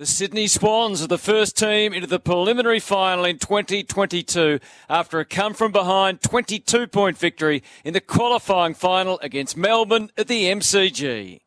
The Sydney Swans are the first team into the preliminary final in 2022 after a come from behind 22 point victory in the qualifying final against Melbourne at the MCG.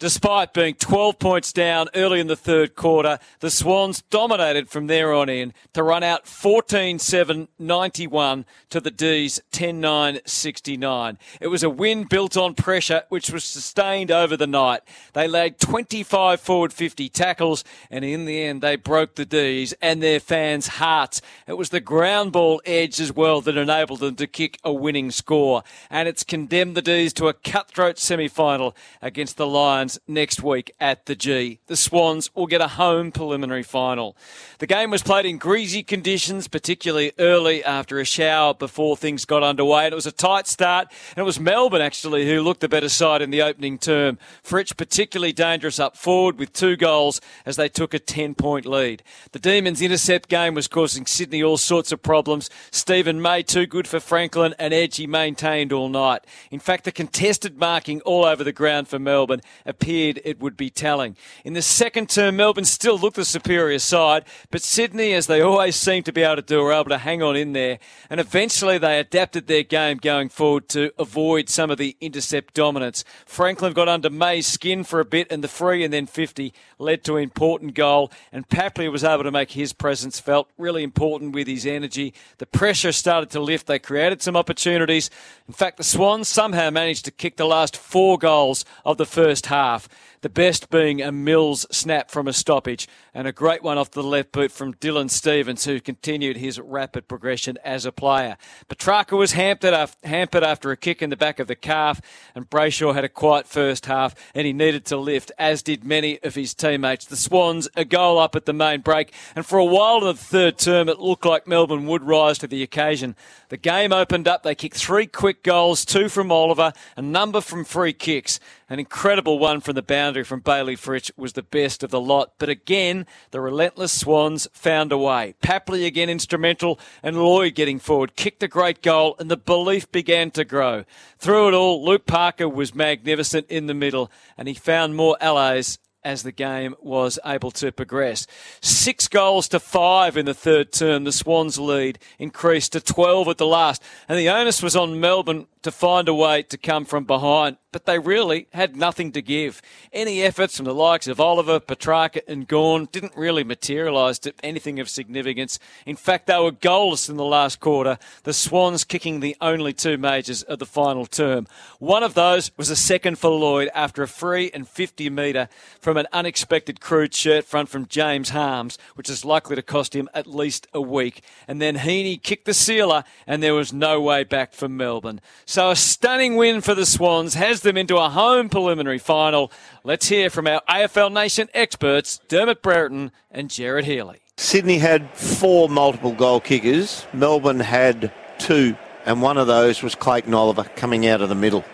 Despite being 12 points down early in the third quarter, the Swans dominated from there on in to run out 14-7-91 to the D's 10-9-69. It was a win built on pressure which was sustained over the night. They laid 25 forward 50 tackles and in the end they broke the D's and their fans' hearts. It was the ground ball edge as well that enabled them to kick a winning score and it's condemned the D's to a cutthroat semi-final against the Lions next week at the G. The Swans will get a home preliminary final. The game was played in greasy conditions, particularly early after a shower before things got underway. And it was a tight start, and it was Melbourne actually who looked the better side in the opening term. Fritsch particularly dangerous up forward with two goals as they took a 10 point lead. The Demons' intercept game was causing Sydney all sorts of problems. Steven May too good for Franklin, and Edge he maintained all night. In fact, the contested marking all over the ground for Melbourne appeared it would be telling. In the second term, Melbourne still looked the superior side, but Sydney, as they always seem to be able to do, were able to hang on in there. And eventually they adapted their game going forward to avoid some of the intercept dominance. Franklin got under May's skin for a bit, and the free and then 50 led to an important goal. And Papley was able to make his presence felt really important with his energy. The pressure started to lift. They created some opportunities. In fact, the Swans somehow managed to kick the last four goals of the first half half. The best being a Mills snap from a stoppage and a great one off the left boot from Dylan Stephens, who continued his rapid progression as a player. Petracca was hampered after a kick in the back of the calf, and Brayshaw had a quiet first half, and he needed to lift, as did many of his teammates. The Swans a goal up at the main break, and for a while in the third term, it looked like Melbourne would rise to the occasion. The game opened up. They kicked three quick goals, two from Oliver, a number from free kicks. An incredible one from the boundary from Bailey Fritsch was the best of the lot. But again, the relentless Swans found a way. Papley again instrumental and Lloyd getting forward kicked a great goal and the belief began to grow. Through it all, Luke Parker was magnificent in the middle and he found more allies as the game was able to progress. Six goals to five in the third term. The Swans lead increased to 12 at the last. And the onus was on Melbourne to find a way to come from behind, but they really had nothing to give. Any efforts from the likes of Oliver, Petracca, and Gawn didn't really materialise to anything of significance. In fact, they were goalless in the last quarter, the Swans kicking the only two majors of the final term. One of those was a second for Lloyd after a free and 50 metre from an unexpected crude shirt front from James Harmes, which is likely to cost him at least a week. And then Heaney kicked the sealer, and there was no way back for Melbourne. So a stunning win for the Swans has them into a home preliminary final. Let's hear from our AFL Nation experts, Dermott Brereton and Gerard Healy. Sydney had four multiple goal kickers. Melbourne had two, and one of those was Clayton Oliver coming out of the middle.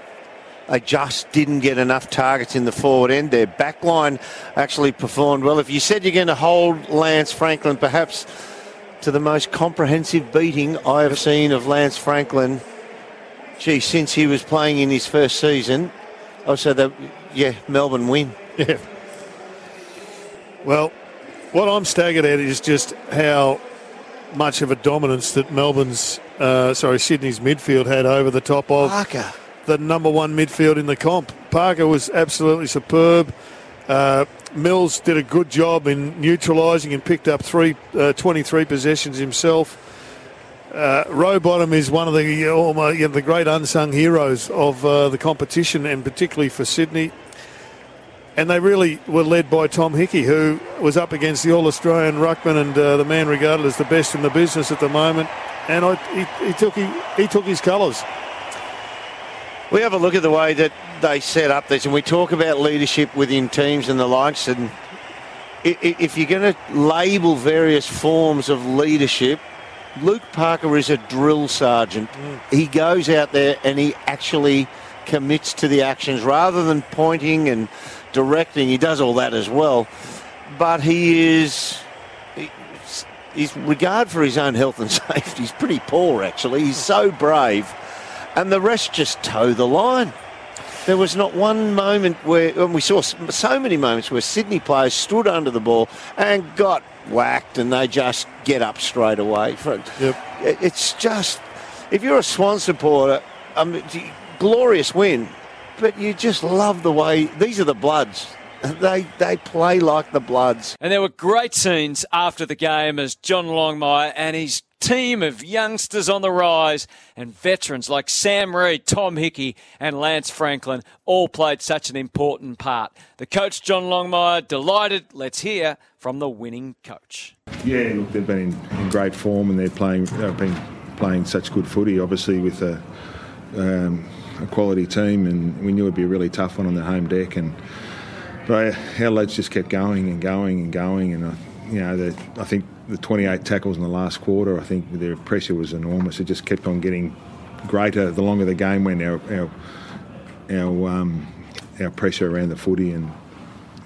They just didn't get enough targets in the forward end. Their backline actually performed well. If you said you're going to hold Lance Franklin, perhaps to the most comprehensive beating I have seen of Lance Franklin gee, since he was playing in his first season, I would say that, yeah, Melbourne win. Yeah. Well, what I'm staggered at is just how much of a dominance that Melbourne's, uh, sorry, Sydney's midfield had over the top of Parker. The number one midfield in the comp. Parker was absolutely superb. Uh, Mills did a good job in neutralising and picked up three, uh, 23 possessions himself. Uh, Rowbottom is one of the almost, you know, the great unsung heroes of uh, the competition, and particularly for Sydney. and they really were led by Tom Hickey, who was up against the All Australian ruckman and uh, the man regarded as the best in the business at the moment. And I, he, he took he, he took his colours. We have a look at the way that they set up this, and we talk about leadership within teams and the likes. And if you're going to label various forms of leadership, Luke Parker is a drill sergeant. Mm. He goes out there and he actually commits to the actions rather than pointing and directing. He does all that as well. But he is. His regard for his own health and safety is pretty poor, actually. He's so brave. And the rest just toe the line. There was not one moment where, and we saw so many moments where Sydney players stood under the ball and got whacked and they just get up straight away. Yep. It's just, if you're a Swan supporter, um, glorious win, but you just love the way these are the Bloods. They they play like the Bloods. And there were great scenes after the game as John Longmire and his team of youngsters on the rise and veterans like Sam Reid, Tom Hickey, and Lance Franklin all played such an important part. The coach, John Longmire, delighted. Let's hear from the winning coach. Yeah, look, they've been in, in great form and they're playing, they've been playing such good footy, obviously, with a, um, a quality team, and we knew it'd be a really tough one on the home deck. And but our lads just kept going and going and going, and uh, you know, the, I think the 28 tackles in the last quarter, I think their pressure was enormous. It just kept on getting greater the longer the game went. Our our our, um, our pressure around the footy and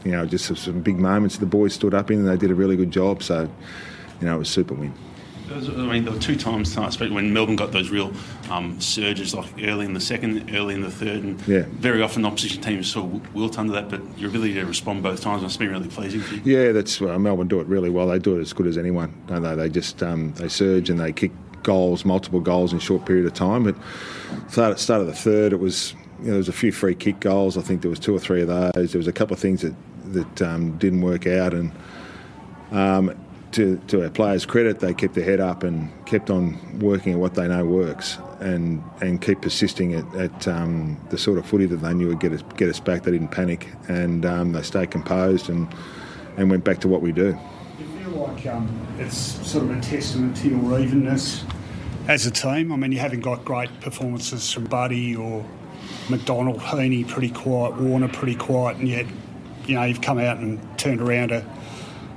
you know just some big moments the boys stood up in and they did a really good job. So you know it was super win. I mean, there were two times especially when Melbourne got those real um, surges, like early in the second, early in the third, and yeah. very often opposition teams sort of wilt under that. But your ability to respond both times must be really pleasing you. Yeah, that's uh, Melbourne do it really well. They do it as good as anyone. Don't they? They just um, they surge and they kick goals, multiple goals in a short period of time. But start start of the third, it was you know, there was a few free kick goals. I think there was two or three of those. There was a couple of things that that um, didn't work out and. Um, to, to our players' credit, they kept their head up and kept on working at what they know works, and and keep persisting at, at um, the sort of footy that they knew would get us get us back. They didn't panic, and um, they stayed composed and and went back to what we do. You feel like um, it's sort of a testament to your evenness as a team? I mean, you haven't got great performances from Buddy or McDonald, Heaney pretty quiet, Warner pretty quiet, and yet you know you've come out and turned around a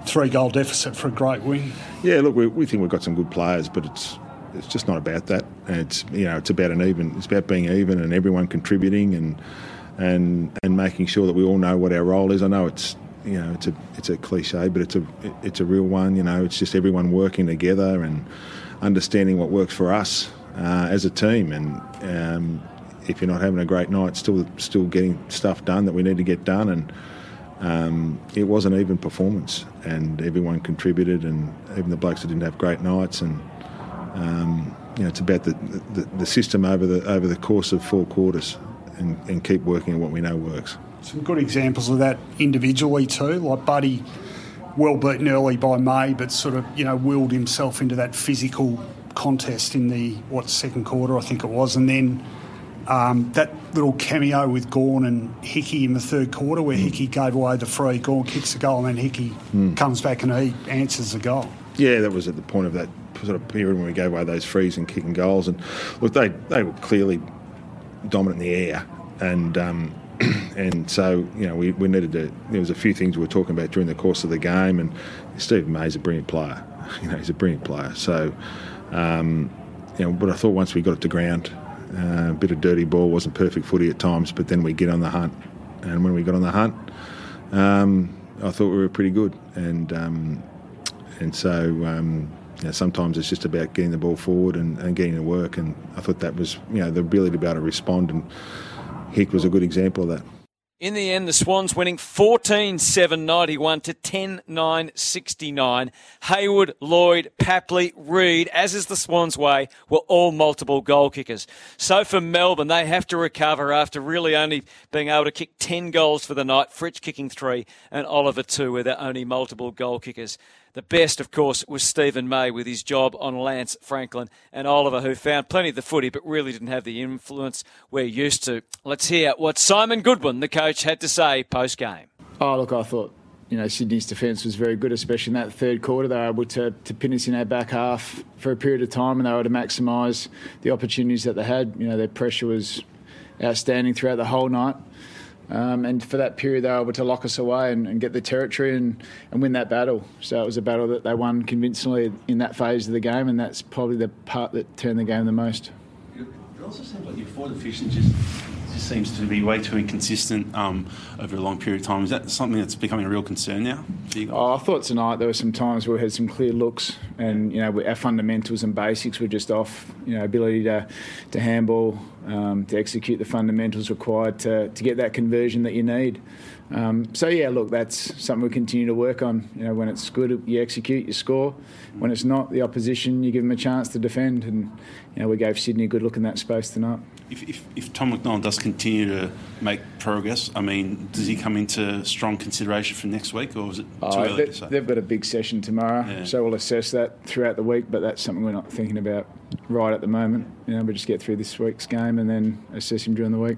three goal deficit for a great win. Yeah, look, we, we think we've got some good players, but it's it's just not about that. It's you know it's about an even. It's about being even and everyone contributing and and and making sure that we all know what our role is. I know it's you know it's a it's a cliche, but it's a it's a real one. You know, it's just everyone working together and understanding what works for us uh, as a team. And um, if you're not having a great night, still still getting stuff done that we need to get done and um, it was an even performance, and everyone contributed, and even the blokes that didn't have great nights, and um, you know, it's about the, the, the, system over the over the course of four quarters, and, and keep working at what we know works. Some good examples of that individually too, like Buddy, well beaten early by May, but sort of you know willed himself into that physical contest in the what second quarter I think it was, and then um, that little cameo with Gawn and Hickey in the third quarter, where mm. Hickey gave away the free, Gawn kicks the goal, and then Hickey mm. comes back and he answers the goal. Yeah, that was at the point of that sort of period when we gave away those frees and kicking goals. And look, they they were clearly dominant in the air, and um, and so you know we, we needed to. There was a few things we were talking about during the course of the game, and Steve May's a brilliant player. You know, he's a brilliant player. So. Um, you know, but I thought once we got it to ground, uh, a bit of dirty ball, wasn't perfect footy at times, but then we get on the hunt. And when we got on the hunt, um, I thought we were pretty good. And um, and so um, you know, sometimes it's just about getting the ball forward and, and getting to work. And I thought that was you know the ability to be able to respond. And Hick was a good example of that. In the end, the Swans winning 14 7 91 to 10 9 69. Hayward, Lloyd, Papley, Reid, as is the Swans' way, were all multiple goal kickers. So for Melbourne, they have to recover after really only being able to kick 10 goals for the night. Fritsch kicking three and Oliver two, where they're only multiple goal kickers. The best, of course, was Steven May with his job on Lance Franklin and Oliver, who found plenty of the footy but really didn't have the influence we're used to. Let's hear what Simon Goodwin, the coach, had to say post game. Oh, look, I thought you know, Sydney's defence was very good, especially in that third quarter. They were able to, to pin us in our back half for a period of time and they were able to maximise the opportunities that they had. You know, their pressure was outstanding throughout the whole night. Um, and for that period, they were able to lock us away and, and, get the territory and, and win that battle. So it was a battle that they won convincingly in that phase of the game, and that's probably the part that turned the game the most. It also seems like just just seems to be way too inconsistent um, over a long period of time. Is that something that's becoming a real concern now? Oh, I thought tonight there were some times where we had some clear looks, and you know our fundamentals and basics were just off. You know, ability to to handball, um, to execute the fundamentals required to to get that conversion that you need. Um, so yeah, look, that's something we continue to work on. You know, when it's good, you execute, you score. When it's not, the opposition, you give them a chance to defend. And you know, we gave Sydney a good look in that space tonight. If, if, if Tom McDonald does continue to make progress, I mean, does he come into strong consideration for next week, or is it too oh, early they, to say? They've got a big session tomorrow, yeah. so we'll assess that throughout the week. But that's something we're not thinking about right at the moment. You know, we just get through this week's game and then assess him during the week.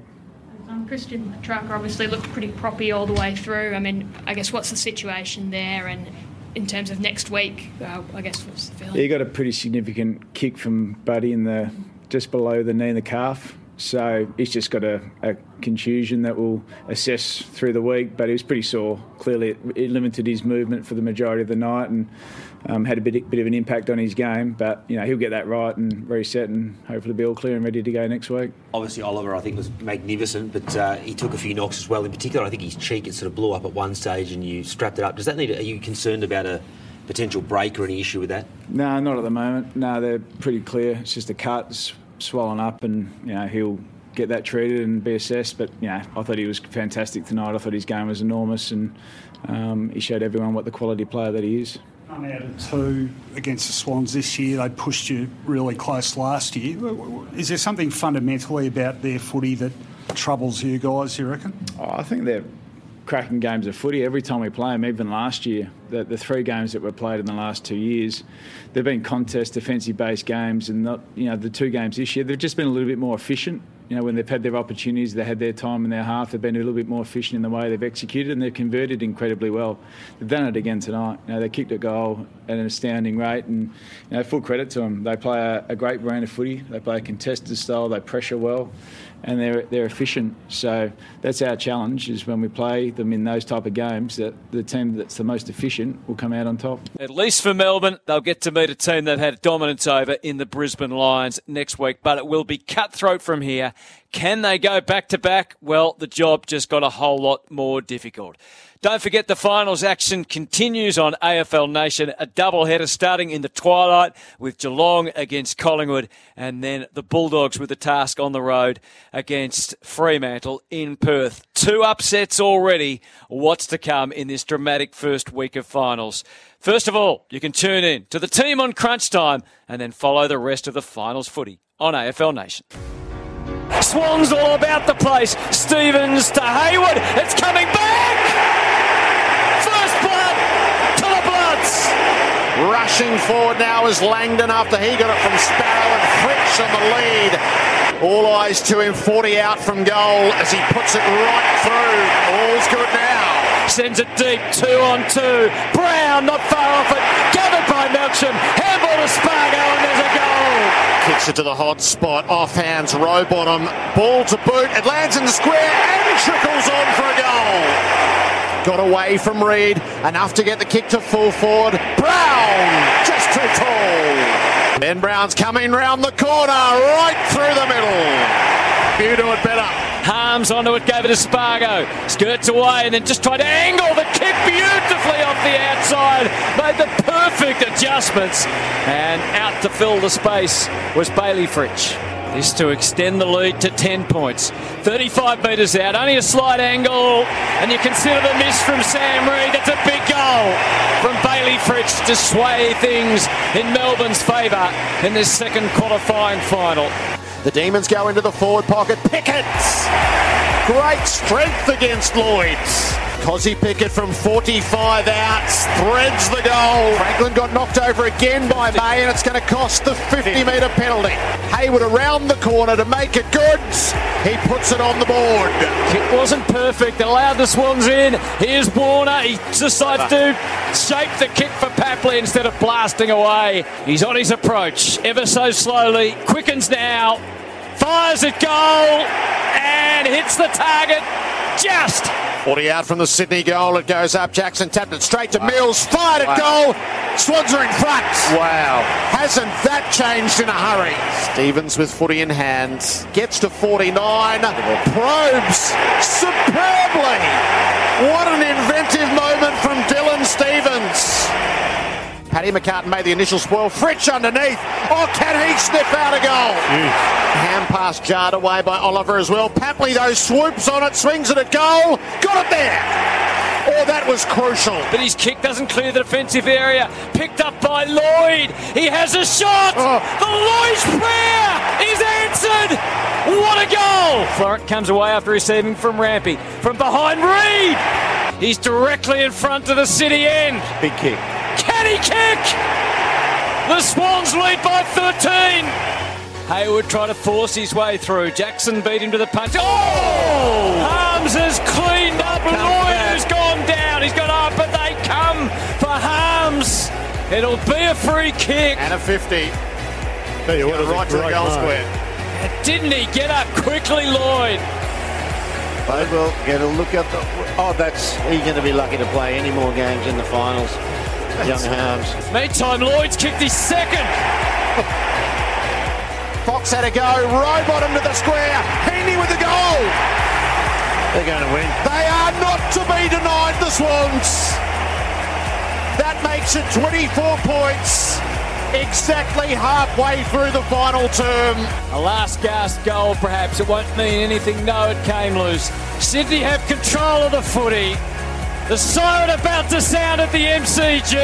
Um, Christian Petracca obviously looked pretty proppy all the way through. I mean, I guess what's the situation there, and in terms of next week, uh, I guess what's the feeling? he got a pretty significant kick from Buddy in the just below the knee and the calf. So he's just got a, a, contusion that we'll assess through the week. But he was pretty sore. Clearly, it, it limited his movement for the majority of the night and um, had a bit, bit of an impact on his game. But you know he'll get that right and reset and hopefully be all clear and ready to go next week. Obviously, Oliver I think was magnificent, but uh, he took a few knocks as well. In particular, I think his cheek it sort of blew up at one stage, and you strapped it up. Does that need? Are you concerned about a potential break or any issue with that? No, not at the moment. No, they're pretty clear. It's just a cut. It's swollen up, and you know he'll get that treated and be assessed. But yeah, I thought he was fantastic tonight. I thought his game was enormous, and um, he showed everyone what the quality player that he is. One out of two against the Swans this year. They pushed you really close last year. Is there something fundamentally about their footy that troubles you guys? You reckon? Oh, I think they're cracking games of footy every time we play them. Even last year, the, the three games that were played in the last two years, they've been contest defensive based games, and not you know the two games this year they've just been a little bit more efficient. You know when they've had their opportunities, they had their time in their half. They've been a little bit more efficient in the way they've executed, and they've converted incredibly well. They've done it again tonight. You know they kicked a goal at an astounding rate, and you know full credit to them. They play a, a great brand of footy. They play a contested style. They pressure well and they're they're efficient. So that's our challenge: is when we play them in those type of games, that the team that's the most efficient will come out on top. At least for Melbourne, they'll get to meet a team they've had dominance over in the Brisbane Lions next week, but it will be cutthroat from here. Can they go back to back? Well, the job just got a whole lot more difficult. Don't forget the finals action continues on AFL Nation, a doubleheader starting in the twilight with Geelong against Collingwood and then the Bulldogs with the task on the road against Fremantle in Perth. Two upsets already. What's to come in this dramatic first week of finals? First of all, you can tune in to the team on crunch time and then follow the rest of the finals footy on AFL Nation. Swans all about the place. Stephens to Hayward. It's coming back. First blood to the Bloods. Rushing forward now is Langdon after he got it from Sparrow and Fritsch on the lead. All eyes to him, 40 out from goal as he puts it right through. All's good now. Sends it deep, two on two. Brown not far off it. Gathered by Melksham. Handball to Spargo and there's a goal. Kicks it to the hot spot. Off hands, Rowbottom, Ball to boot. It lands in the square and trickles on for a goal. Got away from Reid. Enough to get the kick to full forward. Brown just too tall. Ben Brown's coming round the corner, right through the middle. You do it better. Harmes onto it, gave it to Spargo. Skirts away and then just tried to angle the kick beautifully off the outside. Made the perfect adjustments. And out to fill the space was Bailey Fritsch. This to extend the lead to 10 points. 35 metres out, only a slight angle, and you consider the miss from Sam Reid. That's a big goal from Bailey Fritsch to sway things in Melbourne's favour in this second qualifying final. The Demons go into the forward pocket. Pickett! Great strength against Lloyds. Kozzie Pickett from 45 out threads the goal. Franklin got knocked over again by May, and it's going to cost the 50 metre penalty. Hayward around the corner to make it good. He puts it on the board. Kick wasn't perfect. Allowed the Swans in. Here's Warner. He decides to shape the kick for Papley instead of blasting away. He's on his approach ever so slowly. Quickens now. Fires at goal and hits the target just 40 out from the Sydney goal. It goes up. Jackson tapped it straight to Mills. Fired at goal. Swans are in front. Wow. Hasn't that changed in a hurry? Stephens with footy in hand. Gets to 49. Probes superbly. What an inventive moment from Dylan Stephens. Paddy McCartin made the initial spoil. Fritsch underneath. Oh, can he snip out a goal? Hand pass jarred away by Oliver as well. Papley, though, swoops on it, swings it at goal. Got it there. Oh, that was crucial. But his kick doesn't clear the defensive area. Picked up by Lloyd. He has a shot. Oh. The Lloyd's prayer is answered. What a goal! Florent comes away after receiving from Rampy. From behind Reid. He's directly in front of the city end. Big kick. Can he kick? The Swans lead by 13. Hayward trying to force his way through. Jackson beat him to the punch. Oh! oh! Harmes has cleaned up. Lloyd has gone down. He's got up, but they come for Harmes. It'll be a free kick. And a 50. Hey, what a right to the goal mark. square. Didn't he get up quickly, Lloyd? Bodwell get a look at the. Oh, that's he's going to be lucky to play any more games in the finals. Young Harmes. Meantime, Lloyd's kicked his second. Fox had a go. Rowbottom to the square. Heaney with the goal. They're going to win. They are not to be denied, the Swans. That makes it 24 points. Exactly halfway through the final term. A last gasp goal, perhaps. It won't mean anything. No, it came loose. Sydney have control of the footy. The siren about to sound at the MCG.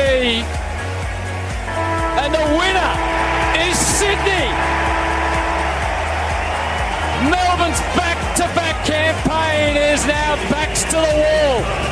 And the winner is Sydney. Melbourne's back to back campaign is now backs to the wall.